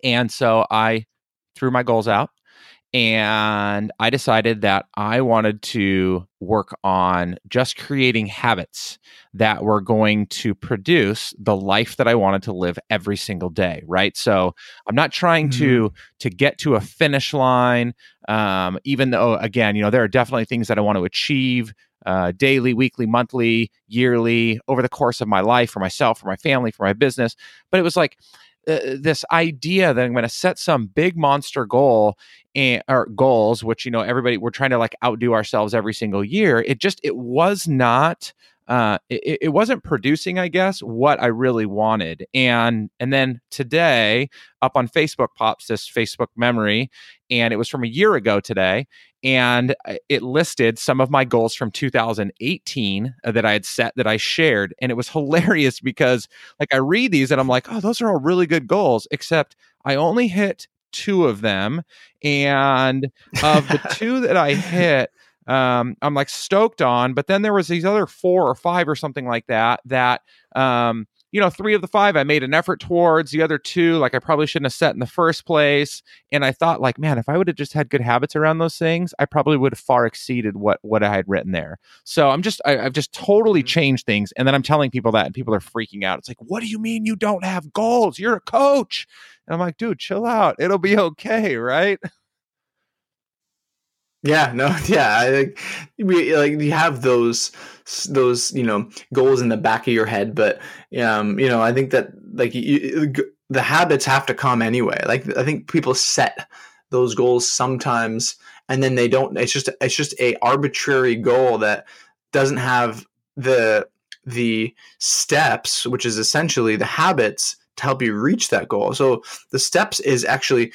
And so I threw my goals out and I decided that I wanted to work on just creating habits that were going to produce the life that I wanted to live every single day. Right. So I'm not trying mm-hmm. to to get to a finish line. Um, even though, again, you know, there are definitely things that I want to achieve uh, daily, weekly, monthly, yearly, over the course of my life for myself, for my family, for my business. But it was like uh, this idea that I'm going to set some big monster goal and or goals, which you know everybody we're trying to like outdo ourselves every single year. It just it was not. Uh, it, it wasn't producing, I guess, what I really wanted. And and then today, up on Facebook pops this Facebook memory, and it was from a year ago today and uh, it listed some of my goals from 2018 uh, that I had set that I shared. And it was hilarious because, like, I read these and I'm like, oh, those are all really good goals, except I only hit two of them. And of the two that I hit, um, I'm like stoked on. But then there was these other four or five or something like that that um, you know, three of the five I made an effort towards. The other two, like I probably shouldn't have set in the first place. And I thought, like, man, if I would have just had good habits around those things, I probably would have far exceeded what what I had written there. So I'm just, I, have just totally mm-hmm. changed things. And then I'm telling people that, and people are freaking out. It's like, what do you mean you don't have goals? You're a coach. And I'm like, dude, chill out. It'll be okay, right? Yeah, no, yeah, I think like you have those those you know goals in the back of your head, but um, you know, I think that like you, the habits have to come anyway. Like I think people set those goals sometimes, and then they don't. It's just it's just a arbitrary goal that doesn't have the the steps, which is essentially the habits to help you reach that goal. So the steps is actually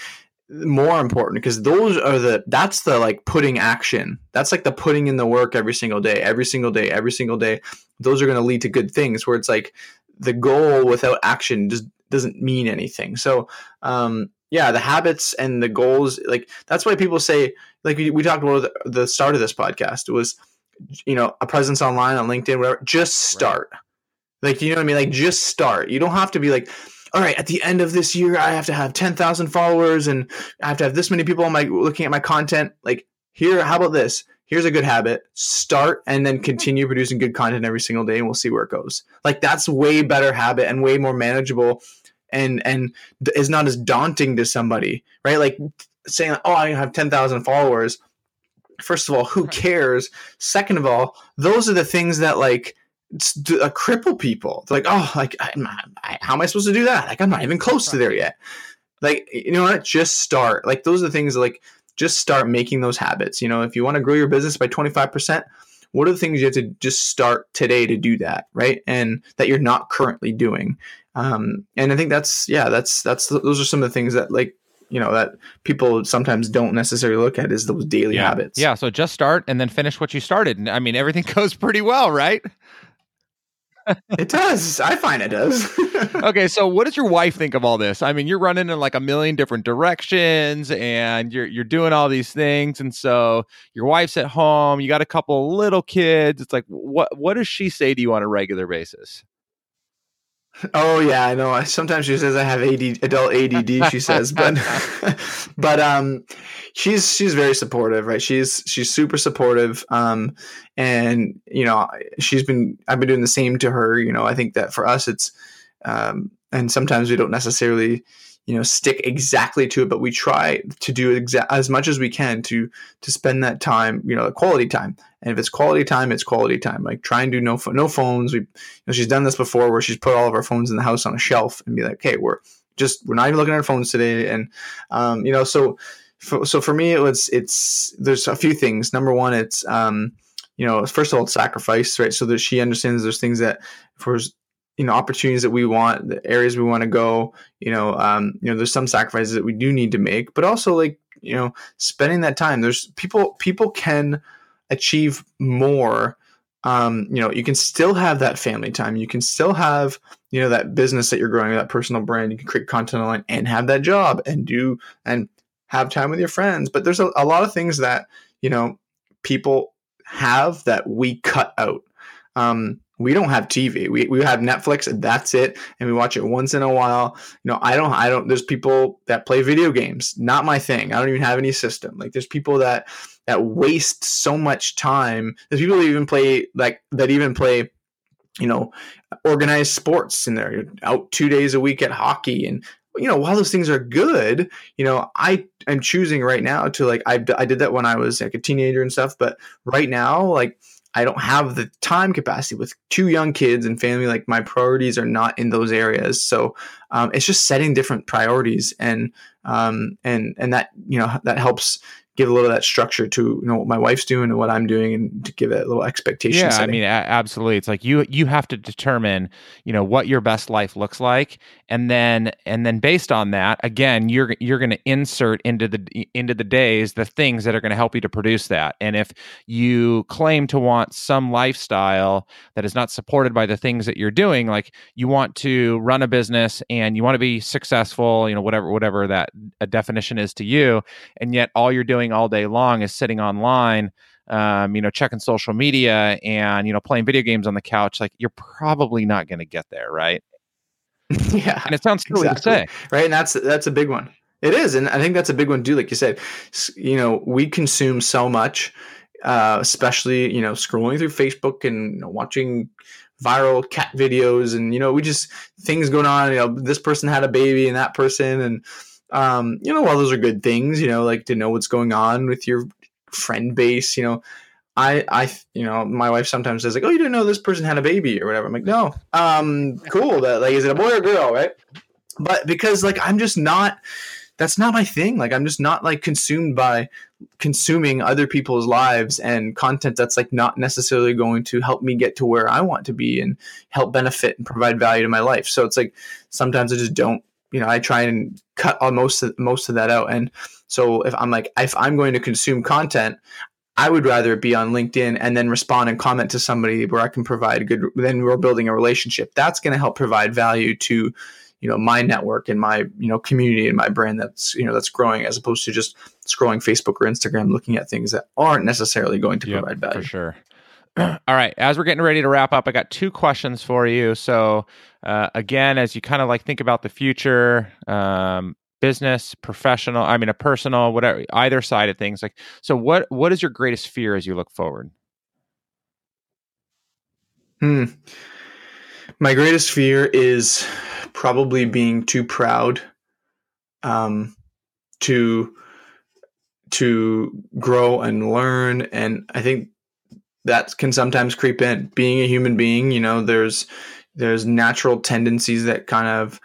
more important because those are the that's the like putting action. That's like the putting in the work every single day every single day every single day. Those are going to lead to good things where it's like the goal without action just doesn't mean anything. So um yeah the habits and the goals like that's why people say like we, we talked about the, the start of this podcast was you know a presence online on linkedin whatever just start. Right. like you know what i mean? Like just start. You don't have to be like all right, at the end of this year, I have to have 10,000 followers and I have to have this many people on my looking at my content. Like here, how about this? Here's a good habit. Start and then mm-hmm. continue producing good content every single day and we'll see where it goes. Like that's way better habit and way more manageable and and is not as daunting to somebody, right? Like saying, "Oh, I have 10,000 followers." First of all, who cares? Second of all, those are the things that like uh, cripple people. like, oh, like, I, I, how am I supposed to do that? Like, I'm not even close to there yet. Like, you know what? Just start. Like, those are the things like just start making those habits. You know, if you want to grow your business by 25%, what are the things you have to just start today to do that, right? And that you're not currently doing. Um, and I think that's yeah, that's that's those are some of the things that like you know that people sometimes don't necessarily look at is those daily yeah. habits. Yeah. So just start and then finish what you started. And I mean, everything goes pretty well, right? It does. I find it does. okay, so what does your wife think of all this? I mean, you're running in like a million different directions and you're you're doing all these things and so your wife's at home, you got a couple little kids. It's like what what does she say to you on a regular basis? Oh yeah, I know. Sometimes she says I have AD, adult ADD. She says, but but um, she's she's very supportive, right? She's she's super supportive. Um, and you know, she's been I've been doing the same to her. You know, I think that for us, it's um, and sometimes we don't necessarily you know stick exactly to it but we try to do exa- as much as we can to to spend that time you know the quality time. And if it's quality time it's quality time. Like try and do no no phones. We you know she's done this before where she's put all of our phones in the house on a shelf and be like okay we're just we're not even looking at our phones today. And um, you know so for, so for me it was it's there's a few things. Number one it's um you know first of all sacrifice right? So that she understands there's things that for you know opportunities that we want the areas we want to go you know um you know there's some sacrifices that we do need to make but also like you know spending that time. There's people people can achieve more um you know you can still have that family time. You can still have you know that business that you're growing that personal brand. You can create content online and have that job and do and have time with your friends. But there's a, a lot of things that you know people have that we cut out. Um we don't have TV. We, we have Netflix and that's it. And we watch it once in a while. You know, I don't, I don't, there's people that play video games. Not my thing. I don't even have any system. Like there's people that, that waste so much time. There's people that even play like, that even play, you know, organized sports in there. You're out two days a week at hockey and, you know, while those things are good, you know, I am choosing right now to like, I, I did that when I was like a teenager and stuff, but right now, like, I don't have the time capacity with two young kids and family. Like my priorities are not in those areas. So um, it's just setting different priorities, and um, and and that you know that helps give a little of that structure to you know what my wife's doing and what I'm doing, and to give it a little expectation. Yeah, setting. I mean, a- absolutely. It's like you you have to determine you know what your best life looks like, and then and then based on that, again, you're you're going to insert into the into the days the things that are going to help you to produce that. And if you claim to want some lifestyle that is not supported by the things that you're doing, like you want to run a business and you want to be successful, you know, whatever whatever that a definition is to you, and yet all you're doing doing all day long is sitting online um, you know checking social media and you know playing video games on the couch like you're probably not going to get there right? Yeah and it sounds silly exactly. to say. right? And that's that's a big one. It is and i think that's a big one too like you said you know we consume so much uh, especially you know scrolling through facebook and you know, watching viral cat videos and you know we just things going on you know this person had a baby and that person and um, you know, while those are good things, you know, like to know what's going on with your friend base, you know, I, I, you know, my wife sometimes says like, "Oh, you didn't know this person had a baby or whatever." I'm like, "No, um, cool. That like, is it a boy or girl, right?" But because like I'm just not, that's not my thing. Like I'm just not like consumed by consuming other people's lives and content that's like not necessarily going to help me get to where I want to be and help benefit and provide value to my life. So it's like sometimes I just don't you know, I try and cut all most of, most of that out. And so if I'm like, if I'm going to consume content, I would rather be on LinkedIn and then respond and comment to somebody where I can provide a good. Then we're building a relationship. That's going to help provide value to, you know, my network and my you know community and my brand that's you know that's growing as opposed to just scrolling Facebook or Instagram looking at things that aren't necessarily going to yep, provide value. For sure. All right. As we're getting ready to wrap up, I got two questions for you. So, uh, again, as you kind of like think about the future, um, business, professional, I mean, a personal, whatever, either side of things, like, so what, what is your greatest fear as you look forward? Hmm. My greatest fear is probably being too proud, um, to, to grow and learn. And I think that can sometimes creep in. Being a human being, you know, there's there's natural tendencies that kind of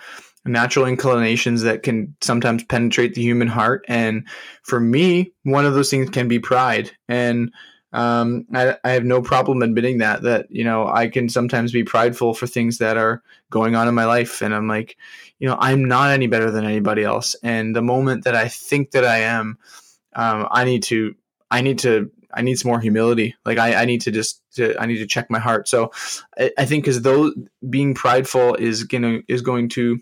natural inclinations that can sometimes penetrate the human heart. And for me, one of those things can be pride. And um, I, I have no problem admitting that that you know I can sometimes be prideful for things that are going on in my life, and I'm like, you know, I'm not any better than anybody else. And the moment that I think that I am, um, I need to I need to I need some more humility. Like I, I need to just to, I need to check my heart. So I, I think because though being prideful is gonna is going to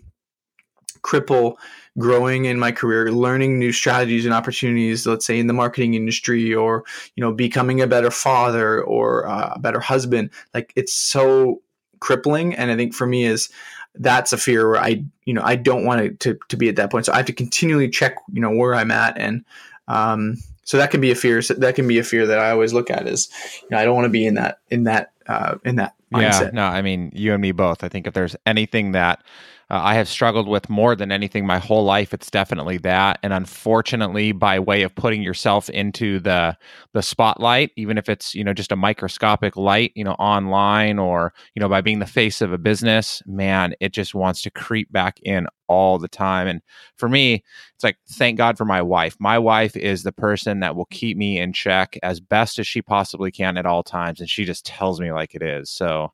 cripple growing in my career, learning new strategies and opportunities, let's say in the marketing industry or, you know, becoming a better father or uh, a better husband. Like it's so crippling. And I think for me is that's a fear where I, you know, I don't want to, to be at that point. So I have to continually check, you know, where I'm at. And, um, so that can be a fear. So that can be a fear that I always look at is, you know, I don't want to be in that, in that, uh, in that mindset. Yeah, no, I mean, you and me both. I think if there's anything that uh, I have struggled with more than anything my whole life. It's definitely that, and unfortunately, by way of putting yourself into the the spotlight, even if it's you know just a microscopic light, you know, online or you know by being the face of a business, man, it just wants to creep back in all the time. And for me, it's like thank God for my wife. My wife is the person that will keep me in check as best as she possibly can at all times, and she just tells me like it is. So.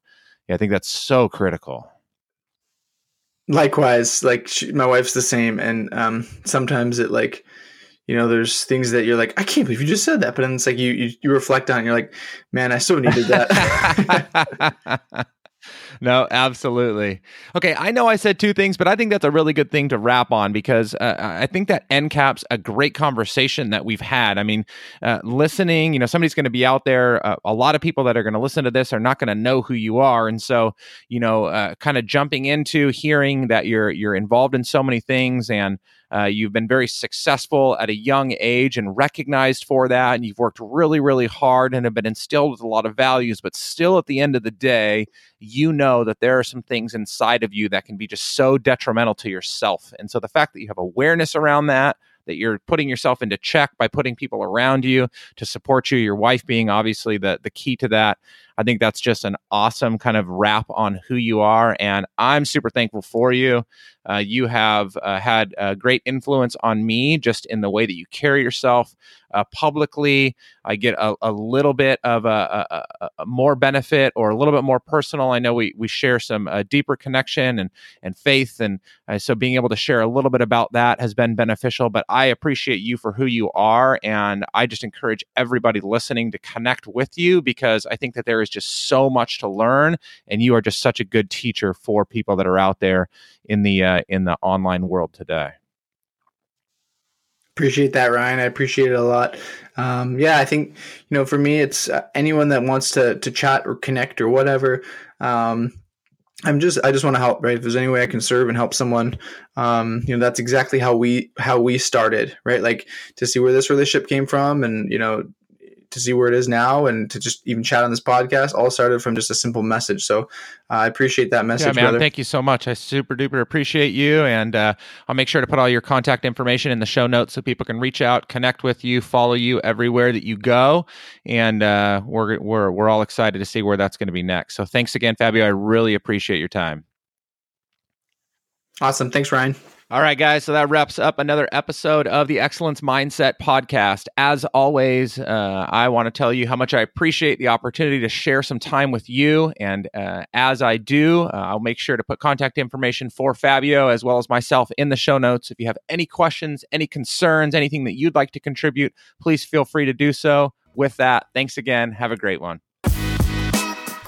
Yeah, I think that's so critical. Likewise, like she, my wife's the same, and um, sometimes it like, you know, there's things that you're like, I can't believe you just said that, but then it's like you you, you reflect on, it and you're like, man, I so needed that. no, absolutely. Okay, I know I said two things, but I think that's a really good thing to wrap on because uh, I think that end caps a great conversation that we've had. I mean, uh, listening, you know, somebody's going to be out there. Uh, a lot of people that are going to listen to this are not going to know who you are, and so you know, uh, kind of jumping into hearing that you're you're involved in so many things and uh, you've been very successful at a young age and recognized for that. And you've worked really, really hard and have been instilled with a lot of values. But still, at the end of the day, you know that there are some things inside of you that can be just so detrimental to yourself. And so the fact that you have awareness around that, that you're putting yourself into check by putting people around you to support you, your wife being obviously the, the key to that. I think that's just an awesome kind of wrap on who you are. And I'm super thankful for you. Uh, you have uh, had a great influence on me just in the way that you carry yourself uh, publicly. I get a, a little bit of a, a, a, more benefit or a little bit more personal. I know we, we share some uh, deeper connection and, and faith. And uh, so being able to share a little bit about that has been beneficial. But I appreciate you for who you are. And I just encourage everybody listening to connect with you because I think that there is just so much to learn. And you are just such a good teacher for people that are out there in the uh, in the online world today. Appreciate that, Ryan. I appreciate it a lot. Um, yeah, I think you know, for me, it's uh, anyone that wants to to chat or connect or whatever. Um, I'm just I just want to help, right? If there's any way I can serve and help someone, um, you know, that's exactly how we how we started, right? Like to see where this relationship came from, and you know, to see where it is now and to just even chat on this podcast all started from just a simple message. So uh, I appreciate that message. Yeah, man. Brother. Thank you so much. I super duper appreciate you. And uh, I'll make sure to put all your contact information in the show notes so people can reach out, connect with you, follow you everywhere that you go. And uh, we're, we're, we're all excited to see where that's going to be next. So thanks again, Fabio. I really appreciate your time. Awesome. Thanks, Ryan. All right, guys. So that wraps up another episode of the Excellence Mindset podcast. As always, uh, I want to tell you how much I appreciate the opportunity to share some time with you. And uh, as I do, uh, I'll make sure to put contact information for Fabio as well as myself in the show notes. If you have any questions, any concerns, anything that you'd like to contribute, please feel free to do so. With that, thanks again. Have a great one.